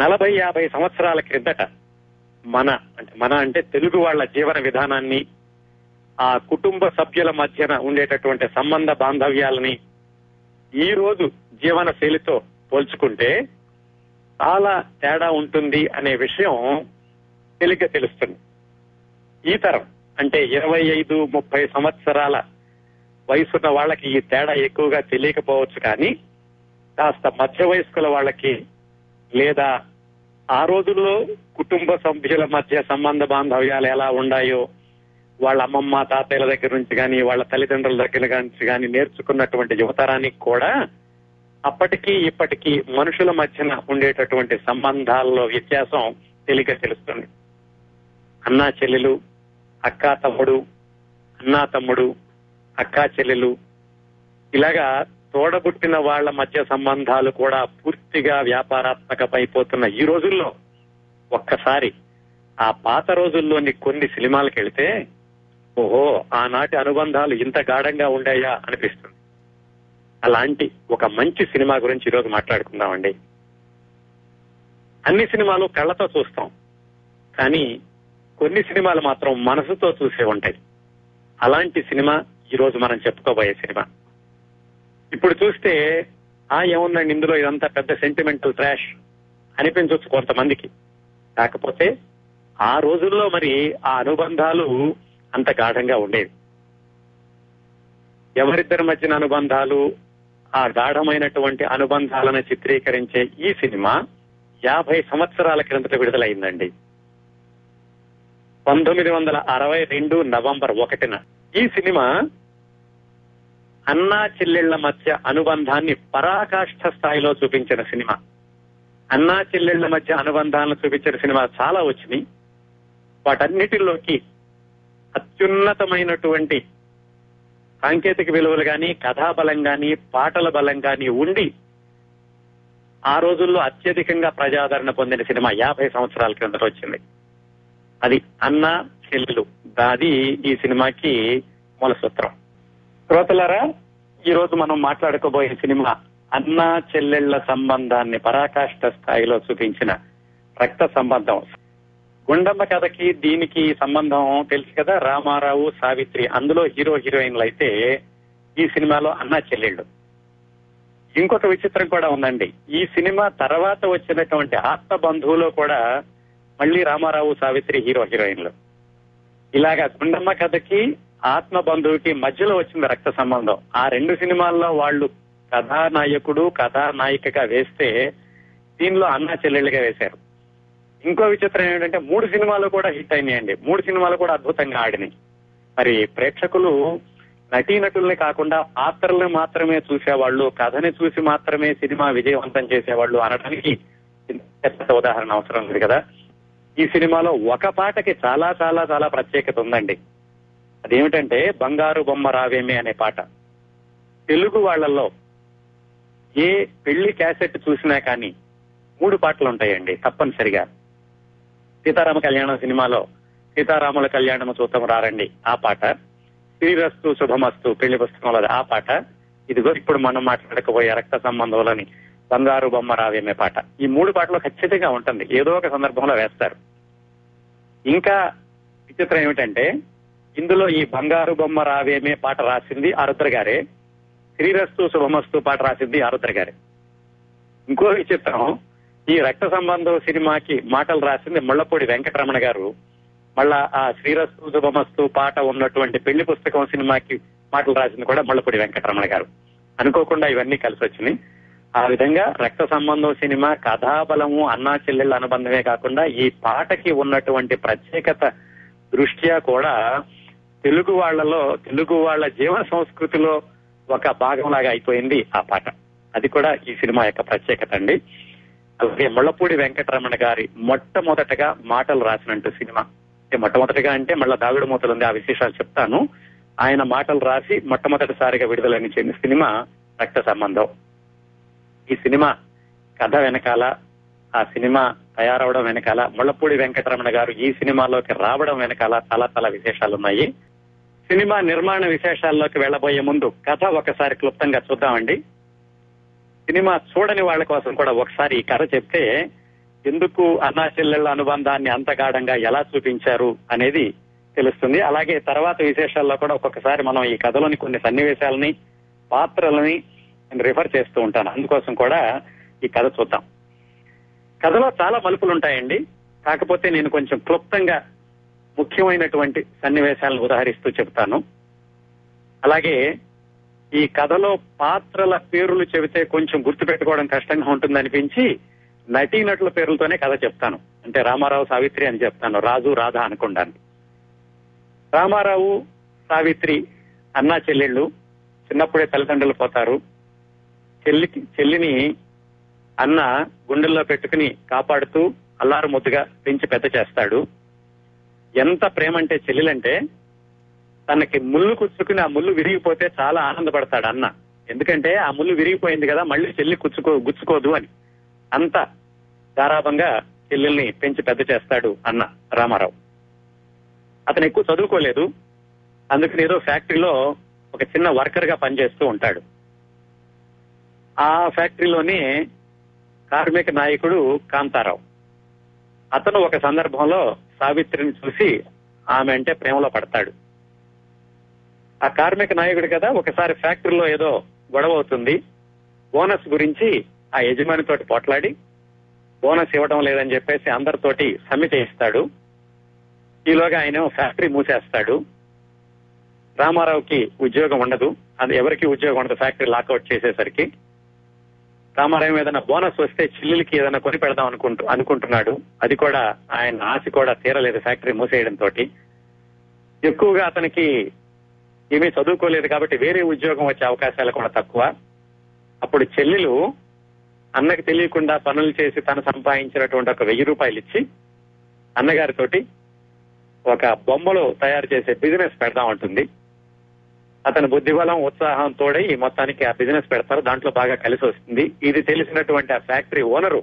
నలభై యాభై సంవత్సరాల క్రిందట మన అంటే మన అంటే తెలుగు వాళ్ళ జీవన విధానాన్ని ఆ కుటుంబ సభ్యుల మధ్యన ఉండేటటువంటి సంబంధ బాంధవ్యాలని ఈ రోజు జీవన శైలితో పోల్చుకుంటే చాలా తేడా ఉంటుంది అనే విషయం తేలిగ్గా తెలుస్తుంది. ఈ తరం అంటే ఇరవై ఐదు ముప్పై సంవత్సరాల వయసున్న వాళ్ళకి ఈ తేడా ఎక్కువగా తెలియకపోవచ్చు కానీ కాస్త మధ్య వయస్కుల వాళ్ళకి లేదా ఆ రోజుల్లో కుటుంబ సభ్యుల మధ్య సంబంధ బాంధవ్యాలు ఎలా ఉన్నాయో వాళ్ళ అమ్మమ్మ తాతయ్యల దగ్గర నుంచి కానీ వాళ్ళ తల్లిదండ్రుల దగ్గర నుంచి కానీ నేర్చుకున్నటువంటి యువతరానికి కూడా అప్పటికి ఇప్పటికీ మనుషుల మధ్యన ఉండేటటువంటి సంబంధాల్లో వ్యత్యాసం తేలిక తెలుస్తుంది. అన్నా చెల్లెలు అక్కా తమ్ముడు అన్నా తమ్ముడు అక్కా చెల్లెలు ఇలాగా తోడబుట్టిన వాళ్ళ మధ్య సంబంధాలు కూడా పూర్తిగా వ్యాపారాత్మకమైపోతున్న ఈ రోజుల్లో ఒక్కసారి ఆ పాత రోజుల్లోని కొన్ని సినిమాలకు వెళితే ఓహో ఆనాటి అనుబంధాలు ఇంత గాఢంగా ఉండాయా అనిపిస్తుంది. అలాంటి ఒక మంచి సినిమా గురించి ఈరోజు మాట్లాడుకుందామండి. అన్ని సినిమాలు కళ్ళతో చూస్తాం. కానీ కొన్ని సినిమాలు మాత్రం మనసుతో చూసే ఉంటాయి. అలాంటి సినిమా ఈ రోజు మనం చెప్పుకోబోయే సినిమా. ఇప్పుడు చూస్తే ఆ ఏముందండి ఇందులో ఇదంతా పెద్ద సెంటిమెంటల్ ట్రాష్ అనిపించవచ్చు కొంతమందికి. కాకపోతే ఆ రోజుల్లో మరి ఆ అనుబంధాలు అంత గాఢంగా ఉండేవి. ఎవరిద్దరి మధ్యన అనుబంధాలు ఆ గాఢమైనటువంటి అనుబంధాలను చిత్రీకరించే ఈ సినిమా యాభై సంవత్సరాల క్రిందట విడుదలైందండి. పంతొమ్మిది వందల అరవై రెండు నవంబర్ ఒకటిన. ఈ సినిమా అన్నా చెల్లెళ్ళ మధ్య అనుబంధాన్ని పరాకాష్ఠ స్థాయిలో చూపించిన సినిమా. అన్నా చెల్లెళ్ళ మధ్య అనుబంధాలను చూపించిన సినిమా చాలా వచ్చినాయి. వాటన్నిటిలోకి అత్యున్నతమైనటువంటి సాంకేతిక విలువలు కానీ కథాబలం కానీ పాటల బలం కానీ ఉండి ఆ రోజుల్లో అత్యధికంగా ప్రజాదరణ పొందిన సినిమా యాభై సంవత్సరాల క్రిందట వచ్చింది. అది అన్న చెల్లెలు. అది ఈ సినిమాకి మూల సూత్రం. శ్రోతలారా ఈ రోజు మనం మాట్లాడుకోబోయే సినిమా అన్న చెల్లెళ్ళ సంబంధాన్ని పరాకాష్ట స్థాయిలో చూపించిన రక్త సంబంధం. గుండమ్మ కథకి దీనికి సంబంధం తెలుసు కదా? రామారావు సావిత్రి అందులో హీరో హీరోయిన్లు అయితే ఈ సినిమాలో అన్న చెల్లెళ్ళు. ఇంకొక విచిత్రం కూడా ఉందండి. ఈ సినిమా తర్వాత వచ్చినటువంటి ఆత్మ బంధువులో కూడా మళ్ళీ రామారావు సావిత్రి హీరో హీరోయిన్లు. ఇలాగా గుండమ్మ కథకి ఆత్మ బంధువుకి మధ్యలో వచ్చింది రక్త సంబంధం. ఆ రెండు సినిమాల్లో వాళ్ళు కథానాయకుడు కథానాయికగా వేస్తే దీనిలో అన్న చెల్లెళ్ళుగా వేశారు. ఇంకో విచిత్రం ఏంటంటే మూడు సినిమాలు కూడా హిట్ అయినాయండి. మూడు సినిమాలు కూడా అద్భుతంగా ఆడినాయి. మరి ప్రేక్షకులు నటీనటుల్ని కాకుండా పాత్రల్ని మాత్రమే చూసేవాళ్ళు కథని చూసి మాత్రమే సినిమా విజయవంతం చేసేవాళ్ళు అనడానికి పెద్ద ఉదాహరణ అవసరం ఉంది కదా. ఈ సినిమాలో ఒక పాటకి చాలా చాలా చాలా ప్రత్యేకత ఉందండి. అదేమిటంటే బంగారు బొమ్మ రావేమే అనే పాట. తెలుగు వాళ్ళలో ఏ పెళ్ళి క్యాసెట్ చూసినా కానీ మూడు పాటలు ఉంటాయండి తప్పనిసరిగా. సీతారామ కళ్యాణం సినిమాలో సీతారాముల కళ్యాణము చూద్దాం రారండి ఆ పాట. శ్రీరస్తు శుభమస్తు పెళ్ళి పుస్తకంలో ఆ పాట. ఇదిగో ఇప్పుడు మనం మాట్లాడకపోయే రక్త సంబంధంలోని బంగారు బొమ్మ రావేమే పాట. ఈ మూడు పాటలు ఖచ్చితంగా ఉంటుంది ఏదో ఒక సందర్భంలో వేస్తారు. ఇంకా విచిత్రం ఏమిటంటే ఇందులో ఈ బంగారు బొమ్మ రావేమే పాట రాసింది ఆరుద్ర గారే. శ్రీరస్తు శుభమస్తు పాట రాసింది ఆరుద్ర గారే. ఇంకో విచిత్రం ఈ రక్త సంబంధం సినిమాకి మాటలు రాసింది ముళ్ళపూడి వెంకటరమణ గారు. మళ్ళా ఆ శ్రీరస్తు శుభమస్తు పాట ఉన్నటువంటి పెళ్ళి పుస్తకం సినిమాకి మాటలు రాసింది కూడా ముళ్ళపూడి వెంకటరమణ గారు. అనుకోకుండా ఇవన్నీ కలిసి వచ్చినాయి. ఆ విధంగా రక్త సంబంధం సినిమా కథాబలము అన్నా చెల్లెళ్ళ అనుబంధమే కాకుండా ఈ పాటకి ఉన్నటువంటి ప్రత్యేకత దృష్ట్యా కూడా తెలుగు వాళ్ళలో తెలుగు వాళ్ళ జీవన సంస్కృతిలో ఒక భాగంలాగా అయిపోయింది ఆ పాట. అది కూడా ఈ సినిమా యొక్క ప్రత్యేకత అండి. అలాగే ముళ్ళపూడి వెంకటరమణ గారి మొట్టమొదటగా మాటలు రాసినట్టు సినిమా. మొట్టమొదటిగా అంటే మళ్ళా దాగుడు మూతలు ఉంది ఆ విశేషాలు చెప్తాను. ఆయన మాటలు రాసి మొట్టమొదటిసారిగా విడుదలని చెందిన సినిమా రక్త సంబంధం. ఈ సినిమా కథ వెనకాల ఆ సినిమా తయారవడం వెనకాల ముళ్ళపూడి వెంకటరమణ గారు ఈ సినిమాలోకి రావడం వెనకాల చాలా చాలా విశేషాలు ఉన్నాయి సినిమా నిర్మాణ విశేషాల్లోకి వెళ్ళబోయే ముందు కథ ఒకసారి క్లుప్తంగా చూద్దామండి. సినిమా చూడని వాళ్ళ కోసం కూడా ఒకసారి ఈ కథ చెప్తే ఎందుకు అన్నా అనుబంధాన్ని అంత గాఢంగా ఎలా చూపించారు అనేది తెలుస్తుంది. అలాగే తర్వాత విశేషాల్లో కూడా ఒక్కొక్కసారి మనం ఈ కథలోని కొన్ని సన్నివేశాలని పాత్రలని నేను రిఫర్ చేస్తూ ఉంటాను. అందుకోసం కూడా ఈ కథ చూద్దాం. కథలో చాలా మలుపులు ఉంటాయండి కాకపోతే నేను కొంచెం క్లుప్తంగా ముఖ్యమైనటువంటి సన్నివేశాలను ఉదాహరిస్తూ చెప్తాను అలాగే ఈ కథలో పాత్రల పేర్లు చెబితే కొంచెం గుర్తుపెట్టుకోవడం కష్టంగా ఉంటుందనిపించి నటీనటుల పేర్లతోనే కథ చెప్తాను. అంటే రామారావు సావిత్రి అని చెప్తాను రాజు రాధ అనుకుంటాను రామారావు సావిత్రి అన్నా చెల్లెళ్ళు చిన్నప్పుడే తల్లిదండ్రులు పోతారు. చెల్లికి చెల్లిని అన్న గుండెల్లో పెట్టుకుని కాపాడుతూ అల్లారు ముద్దుగా పెంచి పెద్ద చేస్తాడు. ఎంత ప్రేమ అంటే చెల్లెలంటే తనకి ముళ్ళు కుచ్చుకుని ఆ ముళ్ళు విరిగిపోతే చాలా ఆనందపడతాడు అన్న. ఎందుకంటే ఆ ముళ్ళు విరిగిపోయింది కదా మళ్ళీ చెల్లి కుచ్చుకో గుచ్చుకోదు అని. అంత గారాభంగా చెల్లెల్ని పెంచి పెద్ద చేస్తాడు అన్న రామారావు. అతను ఎక్కువ చదువుకోలేదు. అందుకని ఏదో ఫ్యాక్టరీలో ఒక చిన్న వర్కర్గా పనిచేస్తూ ఉంటాడు. ఆ ఫ్యాక్టరీలోనే కార్మిక నాయకుడు కాంతారావు. అతను ఒక సందర్భంలో సావిత్రిని చూసి ఆమె అంటే ప్రేమలో పడతాడు. ఆ కార్మిక నాయకుడు కదా ఒకసారి ఫ్యాక్టరీలో ఏదో గొడవ అవుతుంది. బోనస్ గురించి ఆ యజమానితోటి పోట్లాడి బోనస్ ఇవ్వడం లేదని చెప్పేసి అందరితోటి సమ్మె చేయిస్తాడు ఈలోగా ఆయన ఫ్యాక్టరీ మూసేస్తాడు. రామారావుకి ఉద్యోగం ఉండదు. అది ఎవరికి ఉద్యోగం ఉండదు ఫ్యాక్టరీ లాకౌట్ చేసేసరికి. రామారావు ఏదైనా బోనస్ వస్తే చిల్లులకి ఏదైనా కొని పెడదాం అనుకుంటూ అనుకుంటున్నాడు. అది కూడా ఆయన ఆశ కూడా తీరలేదు ఫ్యాక్టరీ మూసేయడం తోటి. ఎక్కువగా అతనికి ఏమీ చదువుకోలేదు కాబట్టి వేరే ఉద్యోగం వచ్చే అవకాశాలు కూడా తక్కువ. అప్పుడు చెల్లెలు అన్నకి తెలియకుండా పనులు చేసి తను సంపాదించినటువంటి ఒక వెయ్యి రూపాయలు ఇచ్చి అన్నగారితోటి ఒక బొమ్మలు తయారు చేసే బిజినెస్ పెడదాం అంటుంది. అతని బుద్ధిబలం ఉత్సాహం తోడై ఈ మొత్తానికి ఆ బిజినెస్ పెడతారు. దాంట్లో బాగా కలిసి వస్తుంది. ఇది తెలిసినటువంటి ఆ ఫ్యాక్టరీ ఓనరు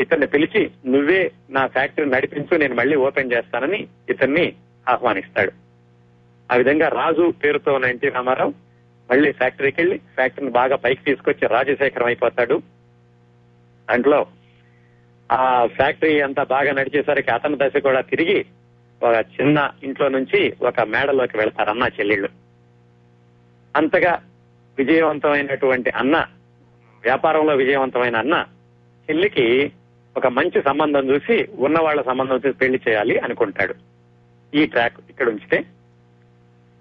ఇతన్ని పిలిచి నువ్వే నా ఫ్యాక్టరీ నడిపించు నేను మళ్ళీ ఓపెన్ చేస్తానని ఇతన్ని ఆహ్వానిస్తాడు. ఆ విధంగా రాజు పేరుతో ఉన్న ఎన్టీ రామారావు మళ్ళీ ఫ్యాక్టరీకి వెళ్ళి ఫ్యాక్టరీని బాగా పైకి తీసుకొచ్చి రాజశేఖరం అయిపోతాడు. దాంట్లో ఆ ఫ్యాక్టరీ అంతా బాగా నడిచేసరికి అతని దశ కూడా తిరిగి ఒక చిన్న ఇంట్లో నుంచి ఒక మేడలోకి వెళ్తారు అన్న చెల్లెళ్ళు. అంతగా విజయవంతమైనటువంటి అన్న వ్యాపారంలో విజయవంతమైన అన్న చెల్లికి ఒక మంచి సంబంధం చూసి ఉన్న వాళ్ళ సంబంధం చూసి పెళ్ళి చేయాలి అనుకుంటాడు. ఈ ట్రాక్ ఇక్కడ ఉంచితే.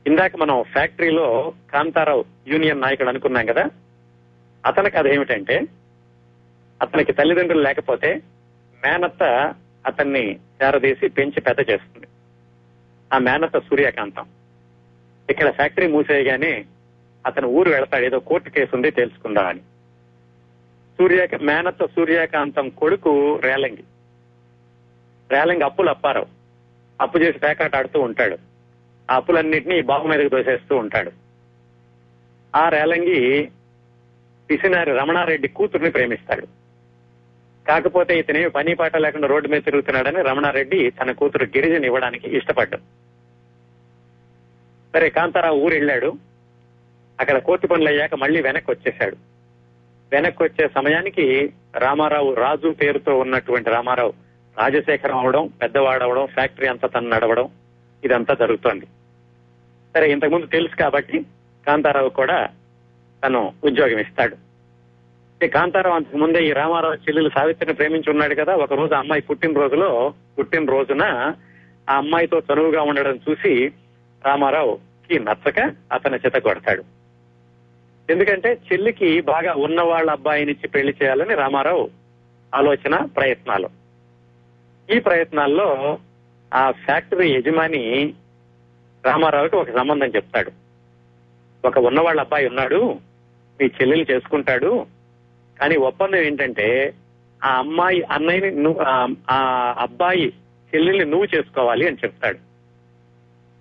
ఇందాక మనం ఫ్యాక్టరీలో కాంతారావు యూనియన్ నాయకుడు అనుకున్నాం కదా అతని కథ ఏమిటంటే అతనికి తల్లిదండ్రులు లేకపోతే మేనత్త అతన్ని చేరదీసి పెంచి పెద్ద చేస్తుంది. ఆ మేనత్త సూర్యకాంతం. ఇక్కడ ఫ్యాక్టరీ మూసేయగానే అతను ఊరు వెళతాడు. ఏదో కోర్టు కేసు ఉంది తెలుసుకుందామని సూర్య మేనత్త సూర్యకాంతం కొడుకు రేలంగి. రేలంగి అప్పులు అప్పారావు. అప్పు చేసి పేకాట ఆడుతూ ఉంటాడు. ఆ అప్పులన్నింటినీ బాబు మీదకి దోసేస్తూ ఉంటాడు. ఆ రేలంగి పిసినారి రమణారెడ్డి కూతుర్ని ప్రేమిస్తాడు. కాకపోతే ఇతనే పని పాట లేకుండా రోడ్డు మీద తిరుగుతున్నాడని రమణారెడ్డి తన కూతురు గిరిజని ఇవ్వడానికి ఇష్టపడ్డాడు. సరే కాంతారావు ఊరు వెళ్ళాడు అక్కడ కోర్టు పనులు అయ్యాక మళ్ళీ వెనక్కి వచ్చేశాడు వెనక్కి వచ్చే సమయానికి రామారావు రాజు పేరుతో ఉన్నటువంటి రామారావు రాజశేఖరం అవడం పెద్దవాడవడం ఫ్యాక్టరీ అంతా తను నడవడం ఇదంతా జరుగుతోంది. సరే ఇంతకుముందు తెలుసు కాబట్టి కాంతారావు కూడా తను ఉద్యోగం ఇస్తాడు. కాంతారావు అంతకు ముందే ఈ రామారావు చెల్లెలు సావిత్రిని ప్రేమించి ఉన్నాడు కదా ఒక రోజు అమ్మాయి పుట్టినరోజులో పుట్టినరోజున ఆ అమ్మాయితో చనువుగా ఉండడం చూసి రామారావుకి నచ్చక అతని చేత కొడతాడు. ఎందుకంటే చెల్లికి బాగా ఉన్న వాళ్ళ అబ్బాయినిచ్చి పెళ్ళి చేయాలని రామారావు ఆలోచన ప్రయత్నాలు. ఈ ప్రయత్నాల్లో ఆ ఫ్యాక్టరీ యజమాని రామారావుకి ఒక సంబంధం చెప్తాడు. ఒక ఉన్నవాళ్ళ అబ్బాయి ఉన్నాడు మీ చెల్లెలు చేసుకుంటాడు కానీ ఒప్పందం ఏంటంటే ఆ అమ్మాయి అన్నయ్యని నువ్వు ఆ- ఆ అబ్బాయి చెల్లెల్ని నువ్వు చేసుకోవాలి అని చెప్తాడు.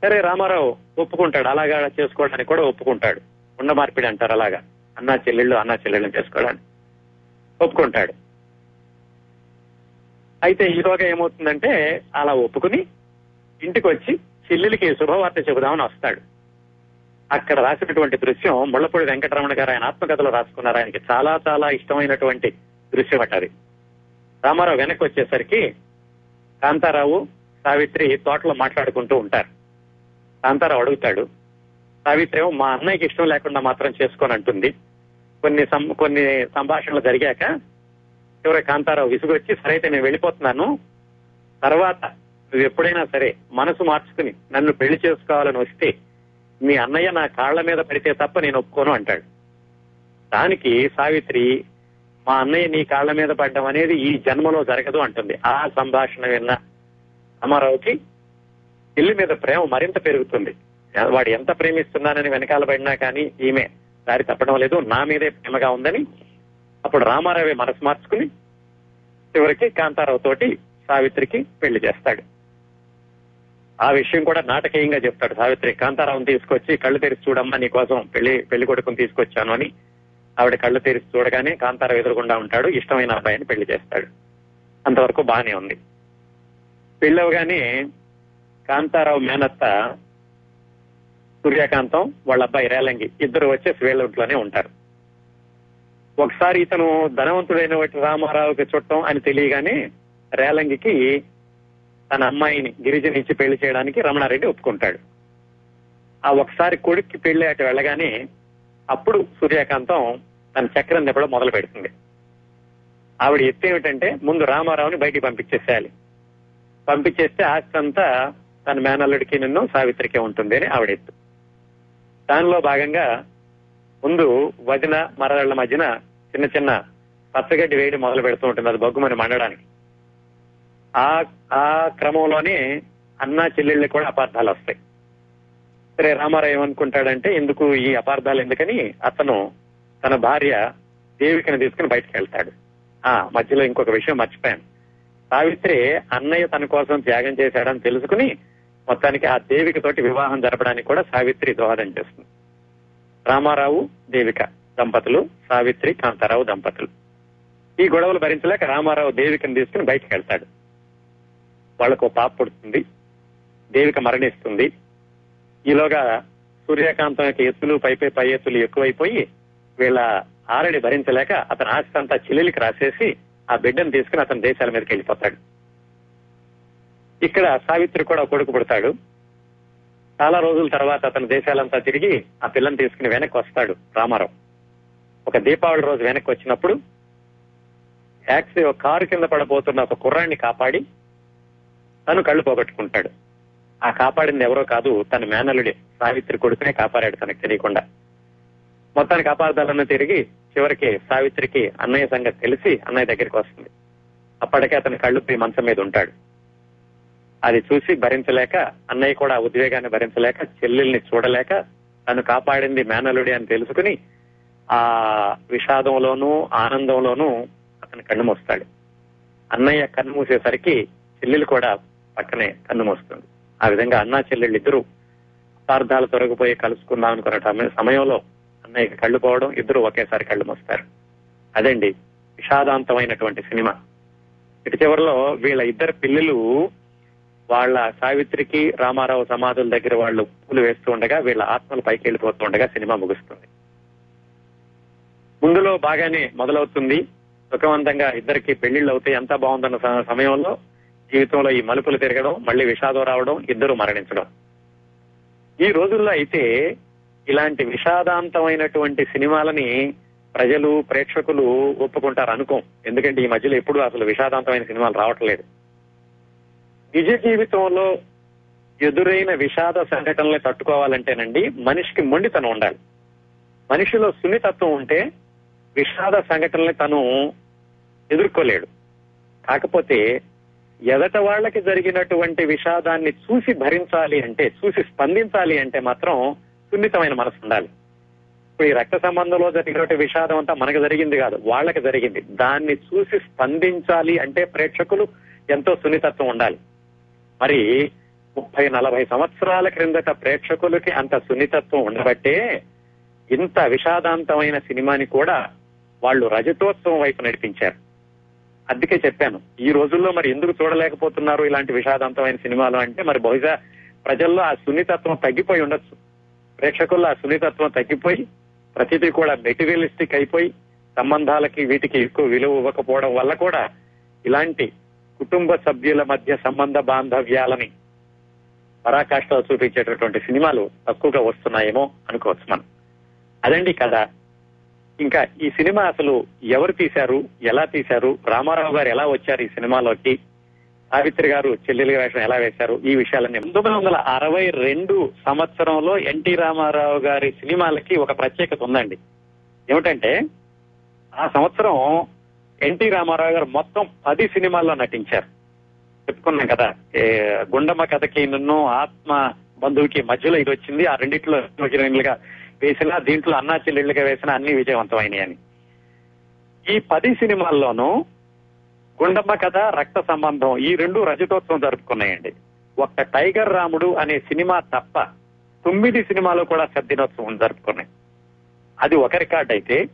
సరే రామారావు ఒప్పుకుంటాడు అలాగా చేసుకోవడానికి కూడా ఒప్పుకుంటాడు. ఉండ మార్పిడి అంటారు అలాగా. అన్నా చెల్లెళ్ళు అన్నా చెల్లెళ్ళని చేసుకోవడానికి. ఒప్పుకుంటాడు. అయితే ఈలోగా ఏమవుతుందంటే అలా ఒప్పుకుని ఇంటికి వచ్చి చెల్లెలికి శుభవార్త చెబుదామని వస్తాడు. అక్కడ రాసినటువంటి దృశ్యం ముళ్ళపూడి వెంకటరమణ గారు ఆయన ఆత్మకథలో రాసుకున్నారు. ఆయనకి చాలా చాలా ఇష్టమైనటువంటి దృశ్యం అటది అది. రామారావు వెనక్కి వచ్చేసరికి కాంతారావు సావిత్రి తోటలో మాట్లాడుకుంటూ ఉంటారు. కాంతారావు అడుగుతాడు సావిత్రేమో మా అన్నయ్యకి ఇష్టం లేకుండా మాత్రం చేసుకొని అంటుంది. కొన్ని సం- కొన్ని సంభాషణలు జరిగాక చివరి కాంతారావు విసుగొచ్చి సరైతే నేను వెళ్ళిపోతున్నాను. తర్వాత నువ్వు ఎప్పుడైనా సరే మనసు మార్చుకుని నన్ను పెళ్ళి చేసుకోవాలని వస్తే మీ అన్నయ్య నా కాళ్ళ మీద పడితే తప్ప నేను ఒప్పుకోను అంటాడు. దానికి సావిత్రి మా అన్నయ్య నీ కాళ్ళ మీద పడ్డం అనేది ఈ జన్మలో జరగదు అంటుంది. ఆ సంభాషణ విన్న రామారావుకి ఇల్లు మీద ప్రేమ మరింత పెరుగుతుంది. వాడు ఎంత ప్రేమిస్తున్నానని వెనకాల పడినా కానీ ఈమె దారి తప్పడం లేదు. నా మీదే ప్రేమగా ఉందని అప్పుడు రామారావే మనసు మార్చుకుని చివరికి కాంతారావు తోటి సావిత్రికి పెళ్ళి చేస్తాడు. ఆ విషయం కూడా నాటకీయంగా చెప్తాడు సావిత్రి. కాంతారావుని తీసుకొచ్చి కళ్ళు తెరిచి చూడమ్మా నీ కోసం పెళ్ళి పెళ్ళి కొడుకుని తీసుకొచ్చాను అని ఆవిడ కళ్ళు తెరిచి చూడగానే కాంతారావు ఎదురుకుండా ఉంటాడు. ఇష్టమైన అబ్బాయిని పెళ్ళి చేస్తాడు. అంతవరకు బానే ఉంది. పెళ్ళవగానే కాంతారావు మేనత్త సూర్యకాంతం వాళ్ళ అబ్బాయి రేలంగి ఇద్దరు వచ్చేసి వేళ్ళొంట్లోనే ఉంటారు. ఒకసారి ఇతను ధనవంతుడైన వాటి రామారావుకి చుట్టం అని తెలియగానే రేలంగికి తన అమ్మాయిని గిరిజన ఇచ్చి పెళ్ళి చేయడానికి రమణారెడ్డి ఒప్పుకుంటాడు. ఆ ఒకసారి కొడుక్కి పెళ్ళి అటు వెళ్ళగానే అప్పుడు సూర్యకాంతం తన చక్రం నిప్పడం మొదలు పెడుతుంది. ఆవిడ ఎత్తు ఏమిటంటే ముందు రామారావుని బయటికి పంపించేసేయాలి. పంపించేస్తే ఆస్తి అంతా తన మేనల్లుడికి నిన్ను సావిత్రికే ఉంటుంది అని ఆవిడ ఎత్తు. దానిలో భాగంగా ముందు వదిన మరళ్ళ మధ్యన చిన్న చిన్న పచ్చగడ్డి వేయడం మొదలు పెడుతూ ఉంటుంది. అది బొగ్గుమని మండడానికి. ఆ ఆ క్రమంలోనే అన్నా చెల్లెళ్ళకి కూడా అపార్థాలు వస్తాయి. సరే రామారావు ఏమనుకుంటాడంటే ఎందుకు ఈ అపార్థాలు ఎందుకని? అతను తన భార్య దేవికని తీసుకుని బయటకు వెళ్తాడు. ఆ మధ్యలో ఇంకొక విషయం మర్చిపోయాను. సావిత్రి అన్నయ్య తన కోసం త్యాగం చేశాడని తెలుసుకుని మొత్తానికి ఆ దేవిక తోటి వివాహం జరపడానికి కూడా సావిత్రి దోహదం చేస్తుంది. రామారావు దేవిక దంపతులు సావిత్రి కాంతారావు దంపతులు. ఈ గొడవలు భరించలేక రామారావు దేవికను తీసుకుని బయటకు వెళ్తాడు. వాళ్ళకు ఓ పాప పుడుతుంది. దేవిక మరణిస్తుంది. ఈలోగా సూర్యకాంతం యొక్క ఎత్తులు పైపై పై ఎత్తులు ఎక్కువైపోయి వీళ్ళ ఆరడి భరించలేక అతని ఆస్తి అంతా చెల్లెలికి రాసేసి ఆ బిడ్డను తీసుకుని అతని దేశాల మీదకి వెళ్ళిపోతాడు. ఇక్కడ సావిత్రి కూడా కొడుకు పుడతాడు. చాలా రోజుల తర్వాత అతని దేశాలంతా తిరిగి ఆ పిల్లని తీసుకుని వెనక్కి వస్తాడు రామారావు. ఒక దీపావళి రోజు వెనక్కి వచ్చినప్పుడు యాక్సి ఒక కారు కింద పడబోతున్న ఒక కుర్రాన్ని కాపాడి తను కళ్ళు పోగొట్టుకుంటాడు. ఆ కాపాడింది ఎవరో కాదు తన మేనలుడే సావిత్రి కొడుకునే కాపాడాడు తనకు తెలియకుండా. మొత్తానికి అపార్థాలను తిరిగి చివరికి సావిత్రికి అన్నయ్య సంగతి తెలిసి అన్నయ్య దగ్గరికి వస్తుంది. అప్పటికే అతని కళ్ళు మంచం మీద ఉంటాడు. అది చూసి భరించలేక అన్నయ్య కూడా ఉద్వేగాన్ని భరించలేక చెల్లెల్ని చూడలేక తను కాపాడింది మేనలుడి అని తెలుసుకుని ఆ విషాదంలోనూ ఆనందంలోనూ అతను కన్ను మూస్తాడు. అన్నయ్య కన్ను మూసేసరికి చెల్లెలు కూడా పక్కనే కన్ను మూస్తుంది. ఆ విధంగా అన్నా చెల్లెళ్ళు ఇద్దరు పార్థాలు తొలగిపోయి కలుసుకుందాం అనుకున్న సమయంలో అన్నయ్యకి కళ్ళు పోవడం ఇద్దరు ఒకేసారి కళ్ళు మూస్తారు. అదండి విషాదాంతమైనటువంటి సినిమా. ఇటు చివరిలో వీళ్ళ ఇద్దరు పిల్లలు వాళ్ళ సావిత్రికి రామారావు సమాధుల దగ్గర వాళ్ళు పూలు వేస్తూ ఉండగా వీళ్ళ ఆత్మలు పైకి వెళ్ళిపోతూ ఉండగా సినిమా ముగుస్తుంది. ముందులో బాగానే మొదలవుతుంది. సుఖవంతంగా ఇద్దరికి పెళ్ళిళ్ళు అవుతాయి. ఎంత బాగుందన్న సమయంలో జీవితంలో ఈ మలుపులు తిరగడం మళ్ళీ విషాదం రావడం ఇద్దరు మరణించడం. ఈ రోజుల్లో అయితే ఇలాంటి విషాదాంతమైనటువంటి సినిమాలని ప్రజలు ప్రేక్షకులు ఒప్పుకుంటారు అనుకోం. ఎందుకంటే ఈ మధ్యలో ఎప్పుడు అసలు విషాదాంతమైన సినిమాలు రావట్లేదు. నిజ జీవితంలో ఎదురైన విషాద సంఘటనల్ని తట్టుకోవాలంటేనండి మనిషికి మొండితనం ఉండాలి. మనిషిలో సున్నితత్వం ఉంటే విషాద సంఘటనల్ని తను ఎదుర్కోలేడు. కాకపోతే ఎదట వాళ్ళకి జరిగినటువంటి విషాదాన్ని చూసి భరించాలి అంటే చూసి స్పందించాలి అంటే మాత్రం సున్నితమైన మనసు ఉండాలి. ఇప్పుడు ఈ రక్త సంబంధంలో జరిగినటువంటి విషాదం అంతా మనకు జరిగింది కాదు వాళ్ళకి జరిగింది. దాన్ని చూసి స్పందించాలి అంటే ప్రేక్షకులు ఎంతో సున్నితత్వం ఉండాలి. మరి ముప్పై నలభై సంవత్సరాల క్రిందట ప్రేక్షకులకి అంత సున్నితత్వం ఉండబట్టే ఇంత విషాదాంతమైన సినిమాని కూడా వాళ్ళు రజతోత్సవం వైపు నడిపించారు. అందుకే చెప్పాను ఈ రోజుల్లో మరి ఎందుకు చూడలేకపోతున్నారు ఇలాంటి విషాదాంతమైన సినిమాలు అంటే మరి బహుశా ప్రజల్లో ఆ సున్నితత్వం తగ్గిపోయి ఉండొచ్చు. ప్రేక్షకుల్లో ఆ సున్నితత్వం తగ్గిపోయి ప్రతిదీ కూడా మెటీరియలిస్టిక్ అయిపోయి సంబంధాలకి వీటికి ఎక్కువ విలువ ఇవ్వకపోవడం వల్ల కూడా ఇలాంటి కుటుంబ సభ్యుల మధ్య సంబంధ బాంధవ్యాలని పరాకాష్ఠలో చూపించేటటువంటి సినిమాలు తక్కువగా వస్తున్నాయేమో అనుకోవచ్చు మనం. అదండి కథ. ఇంకా ఈ సినిమా అసలు ఎవరు తీశారు? ఎలా తీశారు? రామారావు గారు ఎలా వచ్చారు ఈ సినిమాలోకి? సావిత్రి గారు చెల్లెలి వేషం ఎలా వేశారు? ఈ విషయాలన్నీ పంతొమ్మిది వందల అరవై రెండు సంవత్సరంలో ఎన్టీ రామారావు గారి సినిమాలకి ఒక ప్రత్యేకత ఉందండి. ఏమిటంటే ఆ సంవత్సరం ఎన్టీ రామారావు గారు మొత్తం పది సినిమాల్లో నటించారు. చెప్పుకున్నాం కదా ఏ, గుండమ్మ కథకి నిన్ను ఆత్మ బంధువుకి మధ్యలో ఇది వచ్చింది. ఆ రెండిట్లో హీరోయిన్లుగా వేసిన దీంట్లో అన్నా చెల్లెళ్ళుగా వేసిన అన్ని విజయవంతమైనవి అని ఈ పది సినిమాల్లోనూ గుండమ్మ కథ రక్త సంబంధం ఈ రెండు రజతోత్సవం జరుపుకున్నాయండి. ఒక్క టైగర్ రాముడు అనే సినిమా తప్ప తొమ్మిది సినిమాలు కూడా సద్దినోత్సవం జరుపుకున్నాయి. అది ఒక రికార్డ్ అయితే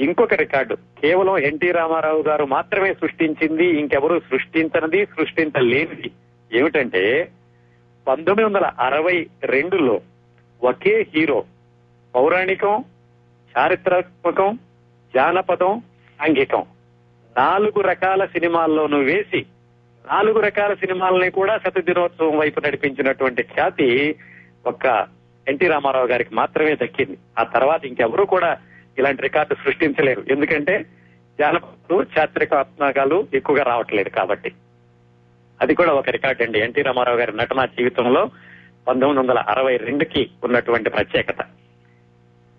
ఇంకొక రికార్డు. కేవలం ఎన్టీ రామారావు గారు మాత్రమే సృష్టించింది ఇంకెవరు సృష్టించనిది సృష్టించలేనిది. ఏమిటంటే పంతొమ్మిది వందల అరవై రెండులో ఒకే హీరో పౌరాణికం చారిత్రాత్మకం జానపదం సాంఘికం. నాలుగు రకాల సినిమాల్లోనూ వేసి నాలుగు రకాల సినిమాలని కూడా శత దినోత్సవం వైపు నడిపించినటువంటి ఖ్యాతి ఒక్క ఎన్టీ రామారావు గారికి మాత్రమే దక్కింది. ఆ తర్వాత ఇంకెవరూ కూడా ఇలాంటి రికార్డు సృష్టించలేరు. ఎందుకంటే జానపదాలు ఆత్మకాలు ఎక్కువగా రావట్లేదు కాబట్టి. అది కూడా ఒక రికార్డ్ అండి. ఎన్టీ రామారావు గారి నటనా జీవితంలో పంతొమ్మిది వందల అరవై రెండుకి ఉన్నటువంటి ప్రత్యేకత.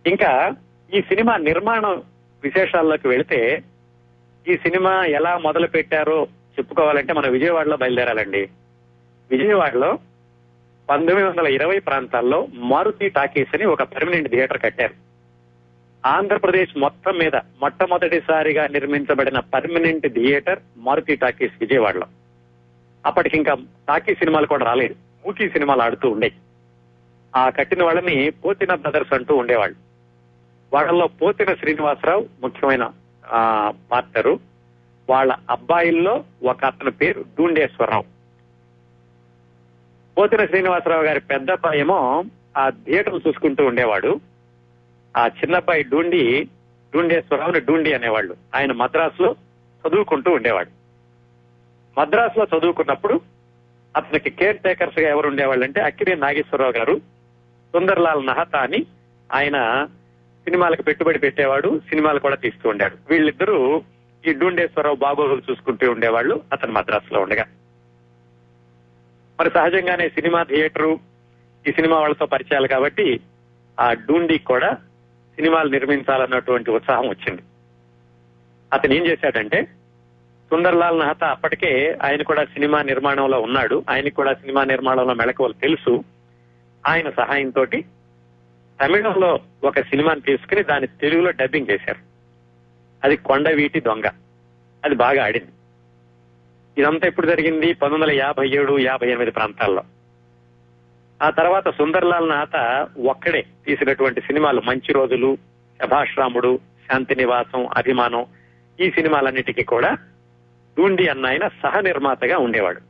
ఇంకా ఈ సినిమా నిర్మాణం విశేషాల్లోకి వెళితే ఈ సినిమా ఎలా మొదలు పెట్టారో చెప్పుకోవాలంటే మనం విజయవాడలో బయలుదేరాలండి. విజయవాడలో పంతొమ్మిది వందల ఇరవై ప్రాంతాల్లో మారుతి టాకీస్ అని ఒక పర్మనెంట్ థియేటర్ కట్టారు. ఆంధ్రప్రదేశ్ మొత్తం మీద మొట్టమొదటిసారిగా నిర్మించబడిన పర్మనెంట్ థియేటర్ మారుతి టాకీస్ విజయవాడలో. అప్పటికి ఇంకా టాకీ సినిమాలు కూడా రాలేదు. మూకీ సినిమాలు ఆడుతూ ఉండేవి. ఆ కట్టిన వాళ్ళని పోతిన బ్రదర్స్ అంటూ ఉండేవాళ్ళు. వాళ్ళలో పోతిన శ్రీనివాసరావు ముఖ్యమైన ఆ, పాత్రరు. వాళ్ళ అబ్బాయిల్లో ఒక అతని పేరు డూండేశ్వరరావు. పోతిన శ్రీనివాసరావు గారి పెద్ద ఏమో ఆ థియేటర్ చూసుకుంటూ ఉండేవాడు. ఆ చిన్నబ్బాయి డూండి డూండేశ్వరరావుని డూండి అనేవాళ్ళు. ఆయన మద్రాసులో చదువుకుంటూ ఉండేవాడు. మద్రాసులో చదువుకున్నప్పుడు అతనికి కేర్ టేకర్స్గా ఎవరు ఉండేవాళ్ళు అంటే అక్కినే నాగేశ్వరరావు గారు సుందర్లాల్ నహతా అని ఆయన సినిమాలకు పెట్టుబడి పెట్టేవాడు సినిమాలు కూడా తీస్తూ ఉండాడు వీళ్ళిద్దరూ ఈ డూండేశ్వరరావు బాగోగులు చూసుకుంటూ ఉండేవాళ్ళు అతను మద్రాసులో ఉండగా. మరి సహజంగానే సినిమా థియేటరు ఈ సినిమా వాళ్ళతో పరిచయాలు కాబట్టి ఆ డూండి కూడా సినిమాలు నిర్మించాలన్నటువంటి ఉత్సాహం వచ్చింది. అతను ఏం చేశాడంటే సుందర్లాల్ నహతా అప్పటికే ఆయన కూడా సినిమా నిర్మాణంలో ఉన్నాడు. ఆయనకు కూడా సినిమా నిర్మాణంలో మెళకువలు తెలుసు. ఆయన సహాయంతో తమిళంలో ఒక సినిమాని తీసుకుని దాన్ని తెలుగులో డబ్బింగ్ చేశారు. అది కొండవీటి దొంగ. అది బాగా ఆడింది. ఇదంతా ఎప్పుడు జరిగింది? పంతొమ్మిది వందల యాభై ఏడు యాభై ఎనిమిది ప్రాంతాల్లో. ఆ తర్వాత సుందర్లాల్ నాథ ఒక్కడే తీసినటువంటి సినిమాలు మంచి రోజులు శభాష్ రాముడు శాంతి నివాసం అభిమానం ఈ సినిమాలన్నిటికీ కూడా దూండి అన్న ఆయన సహ నిర్మాతగా ఉండేవాడు.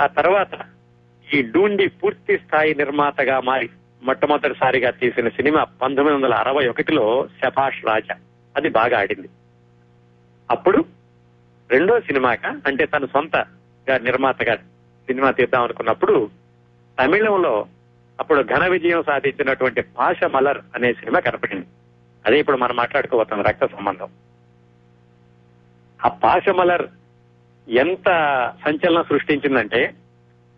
ఆ తర్వాత ఈ డూండి పూర్తి స్థాయి నిర్మాతగా మారి మొట్టమొదటిసారిగా తీసిన సినిమా పంతొమ్మిది వందల అరవై ఒకటిలో శభాష్ రాజా. అది బాగా ఆడింది. అప్పుడు రెండో సినిమాగా అంటే తన సొంత నిర్మాతగా సినిమా తీద్దాం అనుకున్నప్పుడు తమిళంలో అప్పుడు ఘన విజయం సాధించినటువంటి పాష మలర్ అనే సినిమా కనపడింది. అదే ఇప్పుడు మనం మాట్లాడుకోబోతున్నాం రక్త సంబంధం. ఆ పాష మలర్ ఎంత సంచలనం సృష్టించిందంటే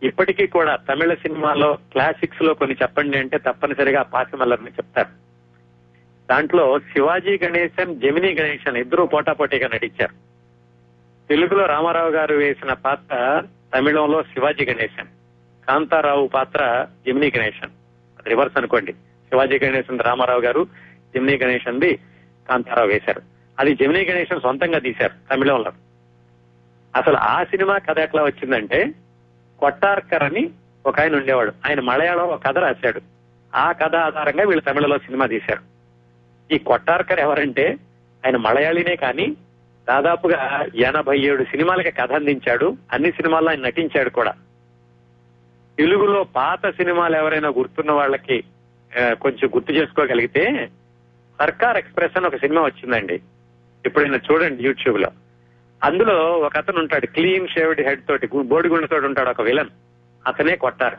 ఇప్పటికీ కూడా తమిళ సినిమాలో క్లాసిక్స్లో కొన్ని చెప్పండి అంటే తప్పనిసరిగా పాశమల్లర్ని చెప్తారు. దాంట్లో శివాజీ గణేశన్ జమినీ గణేశన్ ఇద్దరు పోటాపోటీగా నటించారు. తెలుగులో రామారావు గారు వేసిన పాత్ర తమిళంలో శివాజీ గణేశన్. కాంతారావు పాత్ర జమినీ గణేశన్. రివర్స్ అనుకోండి. శివాజీ గణేశన్ రామారావు గారు జమినీ గణేశన్ ది కాంతారావు వేశారు. అది జమినీ గణేశన్ సొంతంగా తీశారు తమిళంలో. అసలు ఆ సినిమా కథ ఎట్లా వచ్చిందంటే కొట్టార్కర్ అని ఒక ఆయన ఉండేవాడు. ఆయన మలయాళం ఒక కథ రాశాడు. ఆ కథ ఆధారంగా వీళ్ళు తమిళలో సినిమా తీశారు. ఈ కొట్టార్కర్ ఎవరంటే ఆయన మలయాళీనే కానీ దాదాపుగా ఎనభై ఏడు సినిమాలకి కథ అందించాడు. అన్ని సినిమాల్లో ఆయన నటించాడు కూడా. తెలుగులో పాత సినిమాలు ఎవరైనా గుర్తున్న వాళ్ళకి కొంచెం గుర్తు చేసుకోగలిగితే సర్కార్ ఎక్స్ప్రెస్ అని ఒక సినిమా వచ్చిందండి. ఎప్పుడైనా చూడండి యూట్యూబ్లో అందులో ఒక అతను ఉంటాడు క్లీన్ షేవ్డ్ హెడ్ తోటి గు- బోడిగుండతో ఉంటాడు ఒక విలన్. అతనే కొట్టారు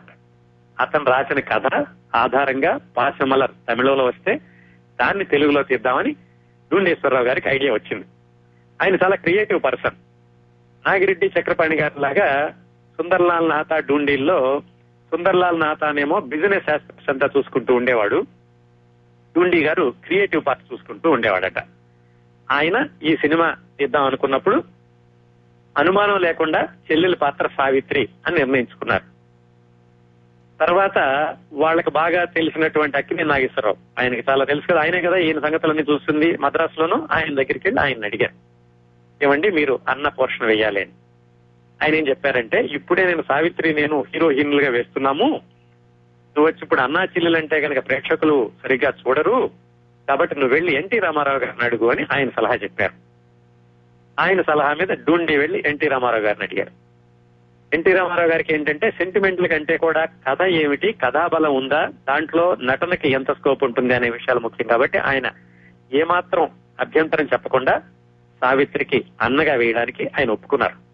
అతను రాసిన కథ ఆధారంగా పాశమలర్ తమిళంలో వస్తే దాన్ని తెలుగులో తీద్దామని డూండేశ్వరరావు గారికి ఐడియా వచ్చింది. ఆయన చాలా క్రియేటివ్ పర్సన్. నాగిరెడ్డి చక్రపాణి గారి లాగా సుందర్లాల్ నాథా డూండీల్లో సుందర్లాల్ నాథానేమో బిజినెస్ ఆస్పెక్ట్స్ అంతా చూసుకుంటూ ఉండేవాడు. టూండి గారు క్రియేటివ్ పార్ట్ చూసుకుంటూ ఉండేవాడట. ఆయన ఈ సినిమా తీద్దాం అనుకున్నప్పుడు అనుమానం లేకుండా చెల్లెల పాత్ర సావిత్రి అని నిర్ణయించుకున్నారు. తర్వాత వాళ్ళకి బాగా తెలిసినటువంటి అక్కినే నాగేశ్వరరావు. ఆయనకి చాలా తెలుసు కదా ఆయనే కదా ఈయన సంగతులన్నీ చూస్తుంది. మద్రాసులోనూ ఆయన దగ్గరికి వెళ్ళి ఆయన అడిగారు. ఏమండి మీరు అన్న పోర్షన్ వేయాలి అని. ఆయన ఏం చెప్పారంటే ఇప్పుడే నేను సావిత్రి నేను హీరోయిన్లుగా వేస్తున్నాము. నువ్వు వచ్చి ఇప్పుడు అన్నా చెల్లెలంటే కనుక ప్రేక్షకులు సరిగ్గా చూడరు. కాబట్టి నువ్వు వెళ్ళి ఎన్టీ రామారావు గారిని అడుగు అని ఆయన సలహా చెప్పారు. ఆయన సలహా మీద డూండి వెళ్ళి ఎన్టీ రామారావు గారిని అడిగారు. ఎన్టీ రామారావు గారికి ఏంటంటే సెంటిమెంట్ల కంటే కూడా కథ ఏమిటి? కథాబలం ఉందా? దాంట్లో నటనకి ఎంత స్కోప్ ఉంటుంది? అనే విషయాలు ముఖ్యం. కాబట్టి ఆయన ఏమాత్రం అభ్యంతరం చెప్పకుండా సావిత్రికి అన్నగా వేయడానికి ఆయన ఒప్పుకున్నారు.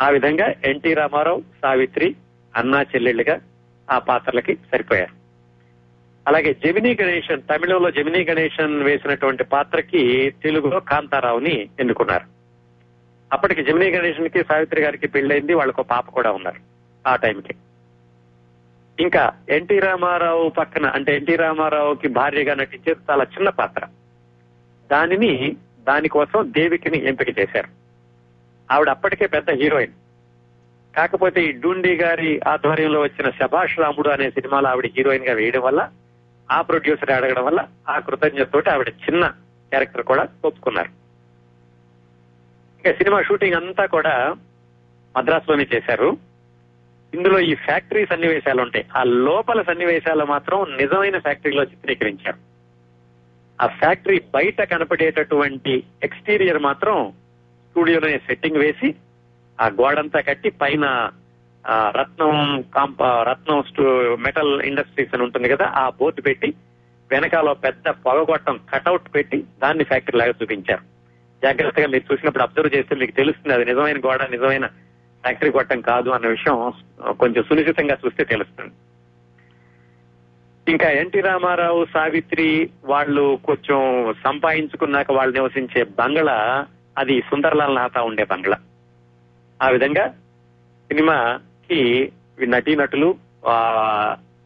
ఆ విధంగా ఎన్టీ రామారావు సావిత్రి అన్నా చెల్లెళ్ళుగా ఆ పాత్రలకి సరిపోయారు. అలాగే జమినీ గణేషన్ తమిళంలో జమినీ గణేషన్ వేసినటువంటి పాత్రకి తెలుగులో కాంతారావుని ఎన్నుకున్నారు. అప్పటికి జమినీ గణేషన్కి సావిత్రి గారికి పెళ్ళైంది వాళ్ళకు పాప కూడా ఉన్నారు ఆ టైంకి. ఇంకా ఎన్టీ రామారావు పక్కన అంటే ఎన్టీ రామారావుకి భార్యగా నటించేది చాలా చిన్న పాత్ర. దానిని దానికోసం దేవికిని ఎంపిక చేశారు. ఆవిడ అప్పటికే పెద్ద హీరోయిన్. కాకపోతే ఈ డూండి గారి ఆధ్వర్యంలో వచ్చిన శభాష్ రాముడు అనే సినిమాలో ఆవిడ హీరోయిన్గా వేయడం వల్ల ఆ ప్రొడ్యూసర్ అడగడం వల్ల ఆ కృతజ్ఞతతోటి ఆవిడ చిన్న క్యారెక్టర్ కూడా ఒప్పుకున్నారు ఇక సినిమా షూటింగ్ అంతా కూడా మద్రాసులోనే చేశారు. ఇందులో ఈ ఫ్యాక్టరీ సన్నివేశాలు ఉంటాయి. ఆ లోపల సన్నివేశాలు మాత్రం నిజమైన ఫ్యాక్టరీలో చిత్రీకరించారు. ఆ ఫ్యాక్టరీ బయట కనపడేటటువంటి ఎక్స్టీరియర్ మాత్రం స్టూడియోలోనే సెట్టింగ్ వేసి ఆ గోడంతా కట్టి పైన రత్నం కాంప రత్నం మెటల్ ఇండస్ట్రీస్ అని ఉంటుంది కదా ఆ బోర్డు పెట్టి వెనకాల పెద్ద పొగగొట్టం కటౌట్ పెట్టి దాన్ని ఫ్యాక్టరీ లాగా చూపించారు. జాగ్రత్తగా మీరు చూసినప్పుడు అబ్జర్వ్ చేస్తే మీకు తెలుస్తుంది అది నిజమైన గోడ నిజమైన ఫ్యాక్టరీ గొట్టం కాదు అన్న విషయం కొంచెం సునిశ్చితంగా చూస్తే తెలుస్తుంది. ఇంకా ఎన్టీ రామారావు సావిత్రి వాళ్ళు కొంచెం సంపాదించుకున్నాక వాళ్ళు నివసించే బంగ్లా అది సుందర్లాల్ నాతా ఉండే బంగ్లా. ఆ విధంగా సినిమాకి నటీనటులు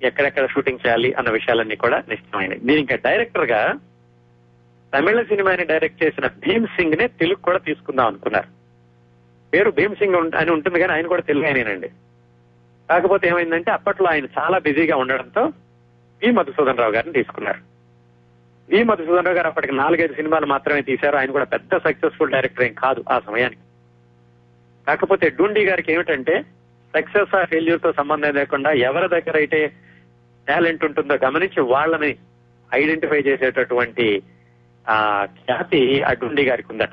ఎక్కడెక్కడ షూటింగ్ చేయాలి అన్న విషయాలన్నీ కూడా నిశ్చితమైనవి. దీని ఇంకా డైరెక్టర్గా తమిళ సినిమాని డైరెక్ట్ చేసిన భీమ్ సింగ్ నే తెలుగు కూడా తీసుకుందాం అనుకున్నారు. పేరు భీమ్ సింగ్ అని ఉంటుంది కానీ ఆయన కూడా తెలుగు ఆయనేనండి. కాకపోతే ఏమైందంటే అప్పట్లో ఆయన చాలా బిజీగా ఉండడంతో పి మధుసూదన్ రావు గారిని తీసుకున్నారు. వి మధుసూదన్ రావు గారు అప్పటికి నాలుగైదు సినిమాలు మాత్రమే తీశారు. ఆయన కూడా పెద్ద సక్సెస్ఫుల్ డైరెక్టర్ ఏం కాదు ఆ సమయానికి. కాకపోతే డూండి గారికి ఏమిటంటే సక్సెస్ ఆ ఫెయిల్యూర్తో సంబంధం లేకుండా ఎవరి దగ్గర అయితే టాలెంట్ ఉంటుందో గమనించి వాళ్ళని ఐడెంటిఫై చేసేటటువంటి ఆ ఖ్యాతి ఆ డూండి గారికి ఉందట.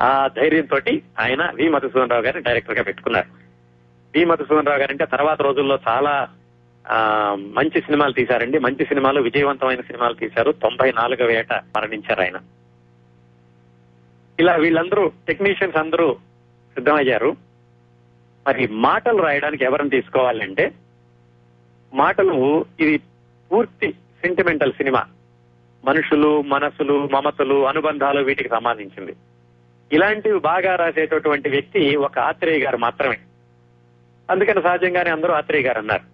ఆ ధైర్యంతో ఆయన వి మధుసూదన్ రావు గారిని డైరెక్టర్గా పెట్టుకున్నారు. వి మధుసూదన్ రావు గారంటే తర్వాత రోజుల్లో చాలా మంచి సినిమాలు తీశారండి. మంచి సినిమాలు విజయవంతమైన సినిమాలు తీశారు. తొంభై నాలుగవ ఏట మరణించారు ఆయన. ఇలా వీళ్ళందరూ టెక్నీషియన్స్ అందరూ సిద్ధమయ్యారు. మరి మాటలు రాయడానికి ఎవరిని తీసుకోవాలంటే మాటలు ఇది పూర్తి సెంటిమెంటల్ సినిమా. మనుషులు మనసులు మమతలు అనుబంధాలు వీటికి సంబంధించింది. ఇలాంటివి బాగా రాసేటటువంటి వ్యక్తి ఒక ఆత్రేయ గారు మాత్రమే. అందుకని సహజంగానే అందరూ ఆత్రేయ గారు అన్నారు.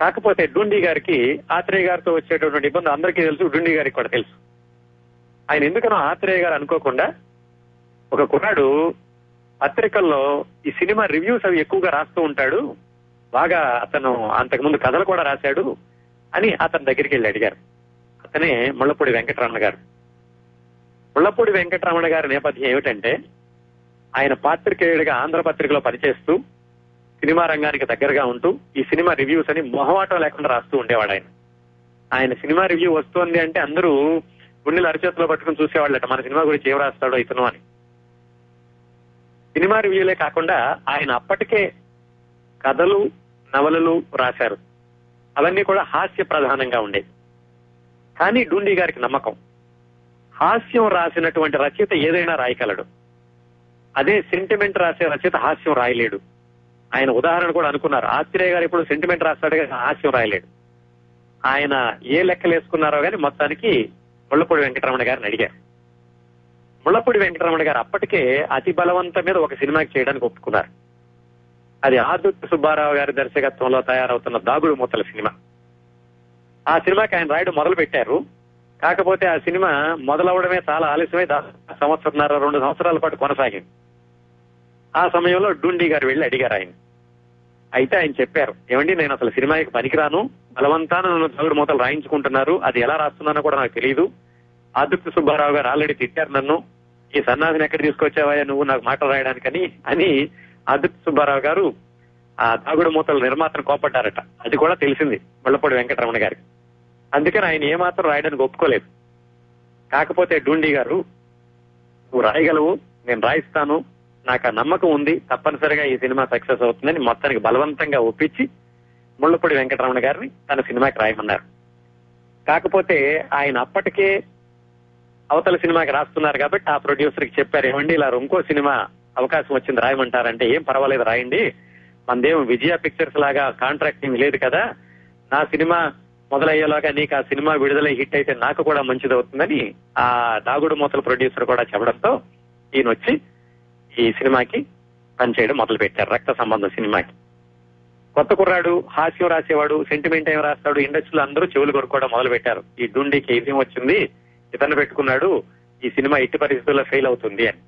కాకపోతే డుండి గారికి ఆత్రేయ గారితో వచ్చేటటువంటి ఇబ్బంది అందరికీ తెలుసు డుండి గారికి కూడా తెలుసు. ఆయన ఎందుకనో ఆత్రేయ గారు అనుకోకుండా ఒక కుర్రాడు పత్రికల్లో ఈ సినిమా రివ్యూస్ అవి ఎక్కువగా రాస్తూ ఉంటాడు. బాగా అతను అంతకుముందు కథలు కూడా రాశాడు అని అతని దగ్గరికి వెళ్ళి అడిగారు. అతనే ముళ్ళపూడి వెంకటరమణ గారు. ముళ్ళపూడి వెంకటరమణ గారి నేపథ్యం ఏమిటంటే ఆయన పాత్రికేయుడిగా ఆంధ్రపత్రికలో పనిచేస్తూ సినిమా రంగానికి దగ్గరగా ఉంటూ ఈ సినిమా రివ్యూస్ అని మొహమాటం లేకుండా రాస్తూ ఉండేవాడు ఆయన. ఆయన సినిమా రివ్యూ వస్తోంది అంటే అందరూ గుండెలు అరచేతిలో పట్టుకుని చూసేవాళ్ళట మన సినిమా గురించి ఏం రాస్తాడో ఇతను అని. సినిమా రివ్యూలే కాకుండా ఆయన అప్పటికే కథలు నవలలు రాశారు. అవన్నీ కూడా హాస్య ప్రధానంగా ఉండేవి. కానీ డూండి గారికి నమ్మకం. హాస్యం రాసినటువంటి రచయిత ఏదైనా రాయగలడు. అదే సెంటిమెంట్ రాసే రచయిత హాస్యం రాయలేడు. ఆయన ఉదాహరణ కూడా అనుకున్నారు. ఆత్రేయ గారు ఇప్పుడు సెంటిమెంట్ రాస్తాడు కానీ హాస్యం రాయలేడు. ఆయన ఏ లెక్కలు వేసుకున్నారో కానీ మొత్తానికి ముళ్ళపూడి వెంకటరమణ గారిని అడిగారు. ముళ్ళపూడి వెంకటరమణ గారు అప్పటికే అతి బలవంత మీద ఒక సినిమాకి చేయడానికి ఒప్పుకున్నారు. అది ఆదుర్తి సుబ్బారావు గారి దర్శకత్వంలో తయారవుతున్న దాగుడు మూతల సినిమా. ఆ సినిమాకి ఆయన రాయడం మొదలు పెట్టారు. కాకపోతే ఆ సినిమా మొదలవడమే చాలా ఆలస్యమై సంవత్సరంన్నర రెండు సంవత్సరాల పాటు కొనసాగింది. ఆ సమయంలో డుండి గారు వెళ్ళి అడిగారు ఆయన అయితే ఆయన చెప్పారు ఏమండి నేను అసలు సినిమాకి పనికిరాను. బలవంతాన నన్ను తగుడు మూతలు రాయించుకుంటున్నారు. అది ఎలా రాస్తున్నానో కూడా నాకు తెలియదు ఆదిత్య సుబ్బారావు గారు ఆల్రెడీ తిట్టారు నన్ను. ఈ సన్నాసిని ఎక్కడ తీసుకొచ్చావా నువ్వు? నాకు మాటలు రాయడానికని. అని ఆదిత్య సుబ్బారావు గారు ఆ తాగుడు మూతల నిర్మాతను కోపడ్డారట. అది కూడా తెలిసింది ముళ్ళపూడి వెంకటరమణ గారికి. అందుకని ఆయన ఏమాత్రం రాయడానికి ఒప్పుకోలేదు. కాకపోతే డూండి గారు నువ్వు రాయగలవు నేను రాయిస్తాను. నాకు ఆ నమ్మకం ఉంది. తప్పనిసరిగా ఈ సినిమా సక్సెస్ అవుతుందని మొత్తానికి బలవంతంగా ఒప్పించి ముళ్ళపూడి వెంకటరమణ గారిని తన సినిమాకి రాయమన్నారు. కాకపోతే ఆయన అప్పటికే అవతల సినిమాకి రాస్తున్నారు కాబట్టి ఆ ప్రొడ్యూసర్కి చెప్పారు ఏమండి ఇలా ఇంకో సినిమా అవకాశం వచ్చింది రాయమంటారంటే ఏం పర్వాలేదు రాయండి. మనదేం విజయ పిక్చర్స్ లాగా కాంట్రాక్టింగ్ లేదు కదా. నా సినిమా మొదలయ్యేలాగా నీకు ఆ సినిమా విడుదల హిట్ అయితే నాకు కూడా మంచిది అవుతుందని ఆ దాగుడు మూతల ప్రొడ్యూసర్ కూడా చెప్పడంతో ఈయన వచ్చి ఈ సినిమాకి పనిచేయడం మొదలు పెట్టారు రక్త సంబంధం సినిమాకి. కొత్త కుర్రాడు హాస్యం రాసేవాడు సెంటిమెంట్ ఏం రాస్తాడు ఇండస్ట్రీలో అందరూ చెవులు కొనుక్కోవడం మొదలు పెట్టారు ఈ డుండికి ఏం వచ్చింది? ఇతను పెట్టుకున్నాడు ఈ సినిమా ఎట్టి పరిస్థితుల్లో ఫెయిల్ అవుతుంది అని.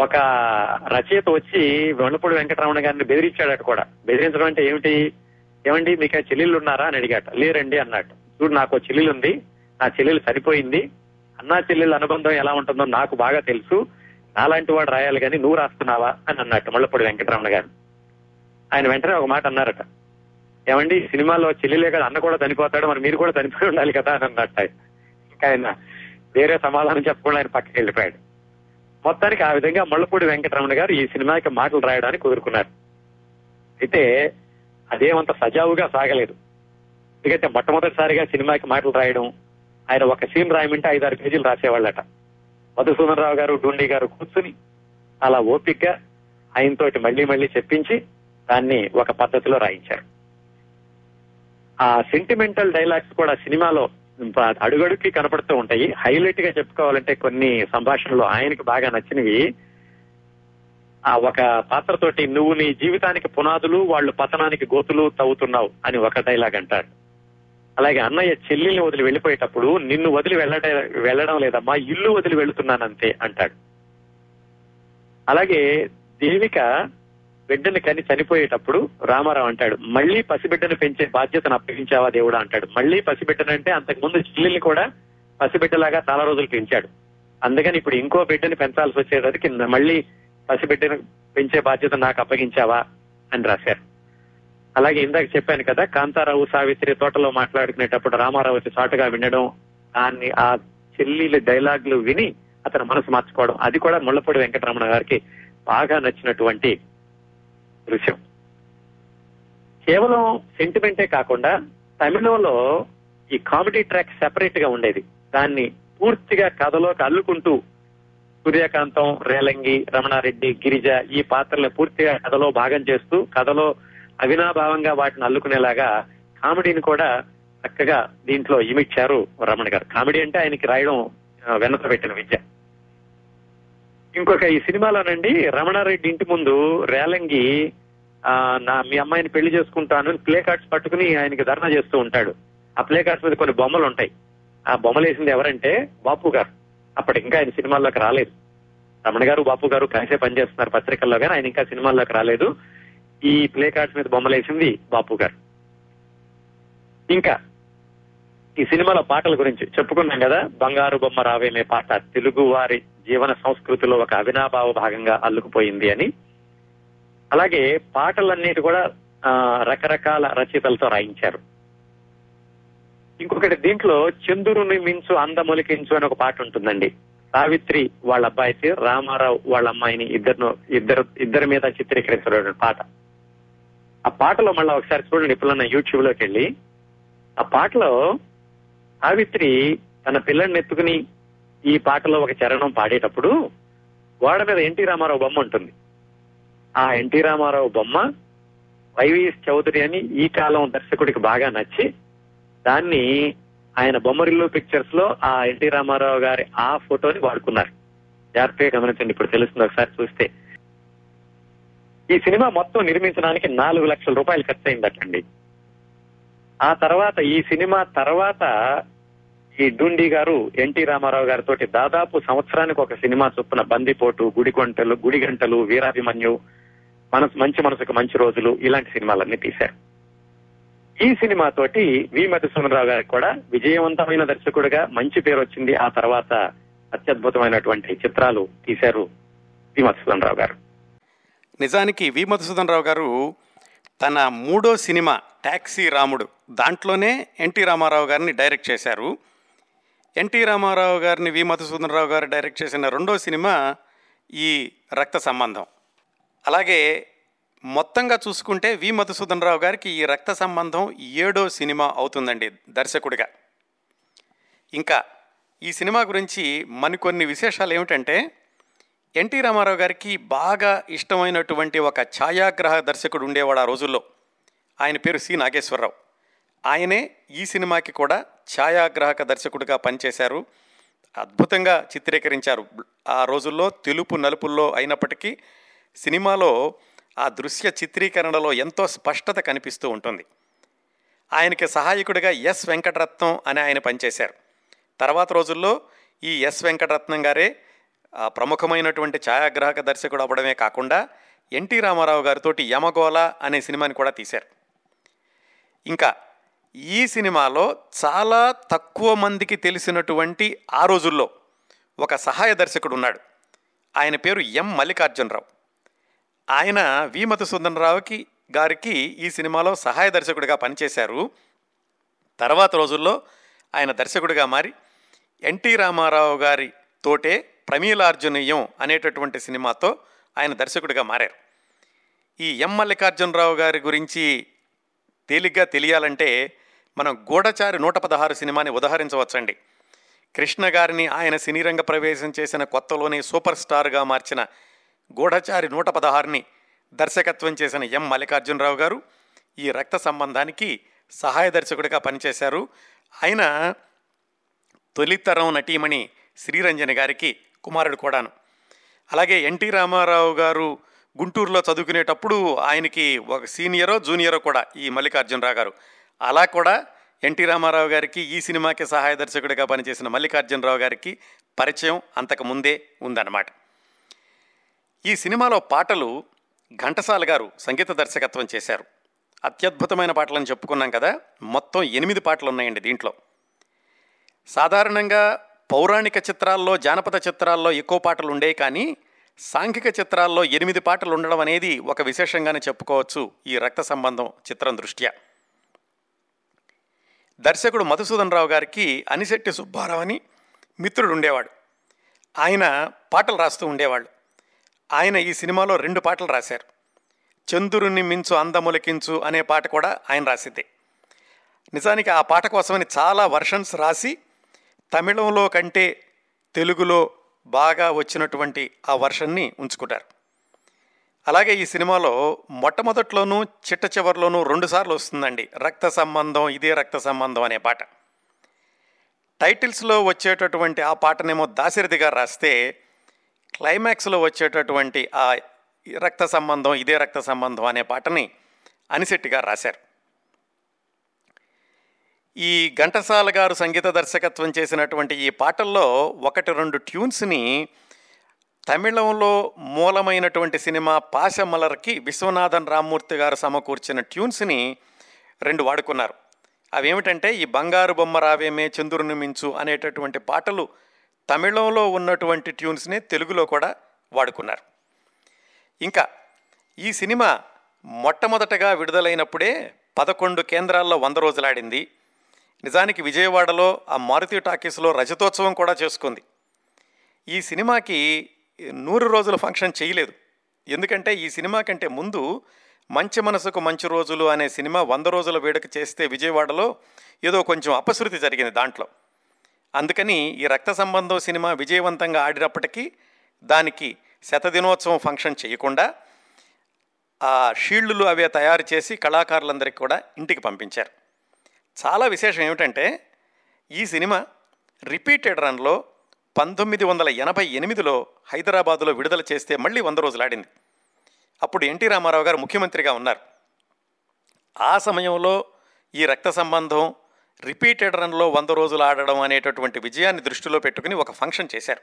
ఒక రచయిత వచ్చి వెన్నపూడి వెంకటరమణ గారిని బెదిరించాడట కూడా. బెదిరించడం అంటే ఏమిటి? ఏమండి మీకు ఆ చెల్లెళ్ళు ఉన్నారా అని అడిగాట. లేరండి అన్నట్టు చూడు నాకు చెల్లెలు ఉంది నా చెల్లెలు సరిపోయింది అన్నా చెల్లెళ్ళ అనుబంధం ఎలా ఉంటుందో నాకు బాగా తెలుసు నాలాంటి వాడు రాయాలి కానీ నువ్వు రాస్తున్నావా అని అన్నట్టు ముళ్ళపూడి వెంకటరమణ గారు. ఆయన వెంటనే ఒక మాట అన్నారట. ఏమండి సినిమాలో చెల్లిలే కదా అన్న కూడా చనిపోతాడు మరి మీరు కూడా చనిపోయి ఉండాలి కదా అని అన్నట్టు ఇంకా ఆయన వేరే సమాధానం చెప్పకుండా ఆయన పక్కకి వెళ్ళిపోయాడు. మొత్తానికి ఆ విధంగా ముళ్ళపూడి వెంకటరమణ గారు ఈ సినిమాకి మాటలు రాయడానికి కుదురుకున్నారు. అయితే అదేమంత సజావుగా సాగలేదు. ఎందుకంటే మొట్టమొదటిసారిగా సినిమాకి మాటలు రాయడం ఆయన ఒక సీన్ రాయమంటే ఐదారు పేజీలు రాసేవాళ్ళట. మధుసూదన్ రావు గారు డూండి గారు కూర్చుని అలా ఓపిక్గా ఆయనతోటి మళ్ళీ మళ్ళీ చెప్పించి దాన్ని ఒక పద్ధతిలో రాయించారు. ఆ సెంటిమెంటల్ డైలాగ్స్ కూడా సినిమాలో అడుగడుక్కి కనపడుతూ ఉంటాయి. హైలైట్గా చెప్పుకోవాలంటే కొన్ని సంభాషణలు ఆయనకు బాగా నచ్చినవి. ఆ ఒక పాత్రతోటి నువ్వు నీ జీవితానికి పునాదులు వాళ్ళు పతనానికి గోతులు తవ్వుతున్నావు అని ఒక డైలాగ్ అంటాడు అలాగే అన్నయ్య చెల్లెల్ని వదిలి వెళ్ళిపోయేటప్పుడు నిన్ను వదిలి వెళ్ళట వెళ్ళడం లేదమ్మా ఇల్లు వదిలి వెళుతున్నానంతే అంటాడు. అలాగే దేవిక బిడ్డని కని చనిపోయేటప్పుడు రామారావు అంటాడు మళ్ళీ పసిబిడ్డను పెంచే బాధ్యతను అప్పగించావా దేవుడా అంటాడు. మళ్ళీ పసిబిడ్డనంటే అంతకు ముందు చెల్లెల్ని కూడా పసిబిడ్డలాగా చాలా రోజులు పెంచాడు. అందుకని ఇప్పుడు ఇంకో బిడ్డని పెంచాల్సి వచ్చేసరికి మళ్ళీ పసిబిడ్డను పెంచే బాధ్యత నాకు అప్పగించావా అని రాశారు. అలాగే ఇందాక చెప్పాను కదా కాంతారావు సావిత్రి తోటలో మాట్లాడుకునేటప్పుడు రామారావు వచ్చి చాటుగా వినడం దాన్ని ఆ చెల్లెల డైలాగులు విని అతను మనసు మార్చుకోవడం అది కూడా ముళ్ళపూడి వెంకటరమణ గారికి బాగా నచ్చినటువంటి దృశ్యం. కేవలం సెంటిమెంటే కాకుండా తమిళంలో ఈ కామెడీ ట్రాక్ సెపరేట్గా ఉండేది. దాన్ని పూర్తిగా కథలోకి అల్లుకుంటూ సూర్యకాంతం రేలంగి రమణారెడ్డి గిరిజ ఈ పాత్రలను పూర్తిగా కథలో భాగం చేస్తూ కథలో అవినాభావంగా వాటిని అల్లుకునేలాగా కామెడీని కూడా చక్కగా దీంట్లో ఇమిచ్చారు రమణ గారు. కామెడీ అంటే ఆయనకి రాయడం వెనక పెట్టిన విద్య. ఇంకొక ఈ సినిమాలోనండి రమణారెడ్డి ఇంటి ముందు రేలంగి నా మీ అమ్మాయిని పెళ్ళి చేసుకుంటాను అని ప్లే కార్డ్స్ పట్టుకుని ఆయనకి ధర్నా చేస్తూ ఉంటాడు. ఆ ప్లే కార్డ్స్ మీద కొన్ని బొమ్మలు ఉంటాయి. ఆ బొమ్మలు వేసింది ఎవరంటే బాపు గారు. అప్పటి ఇంకా ఆయన సినిమాల్లోకి రాలేదు. రమణ గారు బాపు గారు కలిసే పనిచేస్తున్నారు పత్రికల్లో కానీ ఆయన ఇంకా సినిమాల్లోకి రాలేదు. ఈ ప్లే కార్డ్స్ మీద బొమ్మలేసింది బాపు గారు. ఇంకా ఈ సినిమాలో పాటల గురించి చెప్పుకున్నాం కదా బంగారు బొమ్మ రావేమే పాట తెలుగు వారి జీవన సంస్కృతిలో ఒక అవినాభావ భాగంగా అల్లుకుపోయింది అని. అలాగే పాటలన్నిటి కూడా రకరకాల రచయితలతో రాయించారు. ఇంకొకటి దీంట్లో చంద్రుని మించు అందమొలికించు అని ఒక పాట ఉంటుందండి. సావిత్రి వాళ్ళ అబ్బాయికి రామారావు వాళ్ళ అమ్మాయిని ఇద్దరు ఇద్దరు ఇద్దరి మీద చిత్రీకరించడం పాట. ఆ పాటలో మళ్ళీ ఒకసారి చూడండి ఇప్పుడు యూట్యూబ్లోకి వెళ్ళి. ఆ పాటలో సావిత్రి తన పిల్లల్ని ఎత్తుకుని ఈ పాటలో ఒక చరణం పాడేటప్పుడు గోడ మీద ఎన్టీ రామారావు బొమ్మ ఉంటుంది. ఆ ఎన్టీ రామారావు బొమ్మ వైవిఎస్ చౌదరి అని ఈ కాలం దర్శకుడికి బాగా నచ్చి దాన్ని ఆయన బొమ్మరిల్లు పిక్చర్స్లో ఆ ఎన్టీ రామారావు గారి ఆ ఫోటోని వాడుకున్నారు. జాగ్రత్తగా గమనించండి ఇప్పుడు తెలుస్తుంది ఒకసారి చూస్తే. ఈ సినిమా మొత్తం నిర్మించడానికి నాలుగు లక్షల రూపాయలు ఖర్చు అయిందటండి ఆ తర్వాత ఈ సినిమా తర్వాత ఈ డుండి గారు ఎన్టీ రామారావు గారితో దాదాపు సంవత్సరానికి ఒక సినిమా చొప్పున బందిపోటు గుడి గుడిగంటలు గుడి గంటలు వీరాభిమన్యు మనసు మంచి మనసుకు మంచి రోజులు ఇలాంటి సినిమాలన్నీ తీశారు. ఈ సినిమాతోటి వి. మధుసూనరావు గారికి కూడా విజయవంతమైన దర్శకుడిగా మంచి పేరు వచ్చింది. ఆ తర్వాత అత్యద్భుతమైనటువంటి చిత్రాలు తీశారు వి. మధుసూనరావు గారు. నిజానికి వి. మధుసూదన్ రావు గారు తన మూడో సినిమా ట్యాక్సీ రాముడు దాంట్లోనే ఎన్టీ రామారావు గారిని డైరెక్ట్ చేశారు. ఎన్టీ రామారావు గారిని వి. మధుసూదన్ రావు గారు డైరెక్ట్ చేసిన రెండో సినిమా ఈ రక్త సంబంధం. అలాగే మొత్తంగా చూసుకుంటే వి. మధుసూదన్ రావు గారికి ఈ రక్త సంబంధం ఏడో సినిమా అవుతుందండి దర్శకుడిగా. ఇంకా ఈ సినిమా గురించి మరికొన్ని విశేషాలు ఏమిటంటే ఎన్టీ రామారావు గారికి బాగా ఇష్టమైనటువంటి ఒక ఛాయాగ్రహ దర్శకుడు ఉండేవాడు ఆ రోజుల్లో. ఆయన పేరు సి నాగేశ్వరరావు. ఆయనే ఈ సినిమాకి కూడా ఛాయాగ్రాహక దర్శకుడిగా పనిచేశారు. అద్భుతంగా చిత్రీకరించారు. ఆ రోజుల్లో తెలుపు నలుపుల్లో అయినప్పటికీ సినిమాలో ఆ దృశ్య చిత్రీకరణలో ఎంతో స్పష్టత కనిపిస్తూ ఉంటుంది. ఆయనకి సహాయకుడిగా ఎస్ వెంకటరత్నం అని ఆయన పనిచేశారు. తర్వాత రోజుల్లో ఈ ఎస్ వెంకటరత్నం గారే ప్రముఖమైనటువంటి ఛాయాగ్రాహక దర్శకుడు అవ్వడమే కాకుండా ఎన్టీ రామారావు గారితో యమగోళ అనే సినిమాని కూడా తీశారు. ఇంకా ఈ సినిమాలో చాలా తక్కువ మందికి తెలిసినటువంటి ఆ రోజుల్లో ఒక సహాయ దర్శకుడు ఉన్నాడు. ఆయన పేరు ఎం మల్లికార్జునరావు. ఆయన వి మధుసూదనరావుకి గారికి ఈ సినిమాలో సహాయ దర్శకుడిగా పనిచేశారు. తర్వాత రోజుల్లో ఆయన దర్శకుడిగా మారి ఎన్టీ రామారావు గారి తోటే ప్రమీలార్జునీయం అనేటటువంటి సినిమాతో ఆయన దర్శకుడిగా మారారు. ఈ ఎం మల్లికార్జునరావు గారి గురించి తేలిగ్గా తెలియాలంటే మనం గూఢచారి నూట పదహారు సినిమాని ఉదహరించవచ్చండి. కృష్ణ గారిని ఆయన సినీరంగ ప్రవేశం చేసిన కొత్తలోనే సూపర్ స్టార్గా మార్చిన గూఢచారి నూట పదహారుని దర్శకత్వం చేసిన ఎం మల్లికార్జునరావు గారు ఈ రక్త సంబంధానికి సహాయ దర్శకుడిగా పనిచేశారు. ఆయన తొలితరం నటీమణి శ్రీరంజని గారికి కుమారుడు కూడాను. అలాగే ఎన్టీ రామారావు గారు గుంటూరులో చదువుకునేటప్పుడు ఆయనకి ఒక సీనియరో జూనియరో కూడా ఈ మల్లికార్జునరావు గారు. అలా కూడా ఎన్టీ రామారావు గారికి ఈ సినిమాకి సహాయ దర్శకుడిగా పనిచేసిన మల్లికార్జునరావు గారికి పరిచయం అంతకు ముందే ఉందన్నమాట. ఈ సినిమాలో పాటలు ఘంటసాల గారు సంగీత దర్శకత్వం చేశారు. అత్యద్భుతమైన పాటలని చెప్పుకున్నాం కదా మొత్తం ఎనిమిది పాటలు ఉన్నాయండి దీంట్లో. సాధారణంగా పౌరాణిక చిత్రాల్లో జానపద చిత్రాల్లో ఎక్కువ పాటలు ఉండేవి కానీ సాంఘిక చిత్రాల్లో ఎనిమిది పాటలు ఉండడం అనేది ఒక విశేషంగానే చెప్పుకోవచ్చు ఈ రక్త సంబంధం చిత్రం దృష్ట్యా. దర్శకుడు మధుసూదన్ రావు గారికి అనిశెట్టి సుబ్బారావు అని మిత్రుడు ఉండేవాడు. ఆయన పాటలు రాస్తూ ఉండేవాళ్ళు. ఆయన ఈ సినిమాలో రెండు పాటలు రాశారు. చంద్రుని మించు అందములకించు అనే పాట కూడా ఆయన రాసిద్దే. నిజానికి ఆ పాట కోసమని చాలా వర్షన్స్ రాసి తమిళంలో కంటే తెలుగులో బాగా వచ్చినటువంటి ఆ వర్షన్ని ఉంచుకుంటారు. అలాగే ఈ సినిమాలో మొట్టమొదట్లోనూ చిట్ట చివరిలోనూ రెండుసార్లు వస్తుందండి. రక్త సంబంధం ఇదే రక్త సంబంధం అనే పాట. టైటిల్స్లో వచ్చేటటువంటి ఆ పాటనేమో దాశరథి గారు రాస్తే క్లైమాక్స్లో వచ్చేటటువంటి ఆ రక్త సంబంధం ఇదే రక్త సంబంధం అనే పాటని అనిశెట్టి గారు రాశారు. ఈ ఘంటసాల గారు సంగీత దర్శకత్వం చేసినటువంటి ఈ పాటల్లో ఒకటి రెండు ట్యూన్స్ని తమిళంలో మూలమైనటువంటి సినిమా పాశమలర్కి విశ్వనాథన్ రామ్మూర్తి గారు సమకూర్చిన ట్యూన్స్ని రెండు వాడుకున్నారు. అవేమిటంటే ఈ బంగారు బొమ్మ రావేమే చంద్రుని మించు అనేటటువంటి పాటలు తమిళంలో ఉన్నటువంటి ట్యూన్స్ని తెలుగులో కూడా వాడుకున్నారు. ఇంకా ఈ సినిమా మొట్టమొదటగా విడుదలైనప్పుడే పదకొండు కేంద్రాల్లో వంద రోజులాడింది నిజానికి విజయవాడలో ఆ మారుతి టాకీస్లో రజతోత్సవం కూడా చేసుకుంది. ఈ సినిమాకి నూరు రోజుల ఫంక్షన్ చేయలేదు. ఎందుకంటే ఈ సినిమా కంటే ముందు మంచి మనసుకు మంచి రోజులు అనే సినిమా వంద రోజుల వేడుక చేస్తే విజయవాడలో ఏదో కొంచెం అపశృతి జరిగింది దాంట్లో. అందుకని ఈ రక్త సంబంధం సినిమా విజయవంతంగా ఆడినప్పటికీ దానికి శతదినోత్సవం ఫంక్షన్ చేయకుండా ఆ షీల్డ్లు అవే తయారు చేసి కళాకారులందరికీ కూడా ఇంటికి పంపించారు. చాలా విశేషం ఏమిటంటే ఈ సినిమా రిపీటెడ్ రన్లో పంతొమ్మిది వందల ఎనభై ఎనిమిదిలో హైదరాబాదులో విడుదల చేస్తే మళ్ళీ వంద రోజులు ఆడింది. అప్పుడు ఎన్టీ రామారావు గారు ముఖ్యమంత్రిగా ఉన్నారు. ఆ సమయంలో ఈ రక్త సంబంధం రిపీటెడ్ రన్లో వంద రోజులు ఆడడం అనేటటువంటి విజయాన్ని దృష్టిలో పెట్టుకుని ఒక ఫంక్షన్ చేశారు.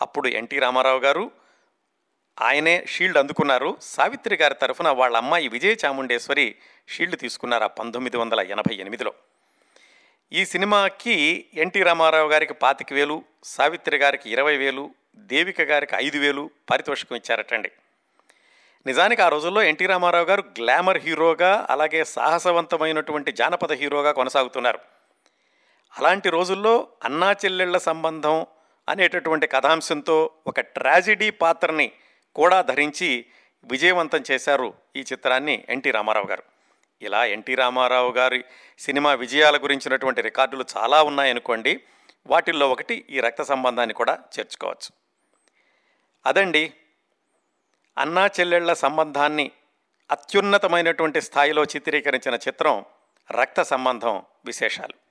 అప్పుడు ఎన్టీ రామారావు గారు ఆయనే షీల్డ్ అందుకున్నారు. సావిత్రి గారి తరఫున వాళ్ళ అమ్మాయి విజయ చాముండేశ్వరి షీల్డ్ తీసుకున్నారు ఆ పంతొమ్మిది వందల ఎనభై ఎనిమిదిలో. ఈ సినిమాకి ఎన్టీ రామారావు గారికి పాతిక వేలు సావిత్రి గారికి ఇరవై వేలు దేవిక గారికి ఐదు వేలు పారితోషికం ఇచ్చారటండి. నిజానికి ఆ రోజుల్లో ఎన్టీ రామారావు గారు గ్లామర్ హీరోగా అలాగే సాహసవంతమైనటువంటి జానపద హీరోగా కొనసాగుతున్నారు. అలాంటి రోజుల్లో అన్నా చెల్లెళ్ళ సంబంధం అనేటటువంటి కథాంశంతో ఒక ట్రాజిడీ పాత్రని కూడా ధరించి విజయవంతం చేశారు ఈ చిత్రాన్ని ఎన్టీ రామారావు గారు. ఇలా ఎన్టీ రామారావు గారి సినిమా విజయాల గురించినటువంటి రికార్డులు చాలా ఉన్నాయనుకోండి వాటిల్లో ఒకటి ఈ రక్త సంబంధాన్ని కూడా చేర్చుకోవచ్చు. అదండి అన్నా చెల్లెళ్ళ సంబంధాన్ని అత్యున్నతమైనటువంటి స్థాయిలో చిత్రీకరించిన చిత్రం రక్త సంబంధం విశేషాలు.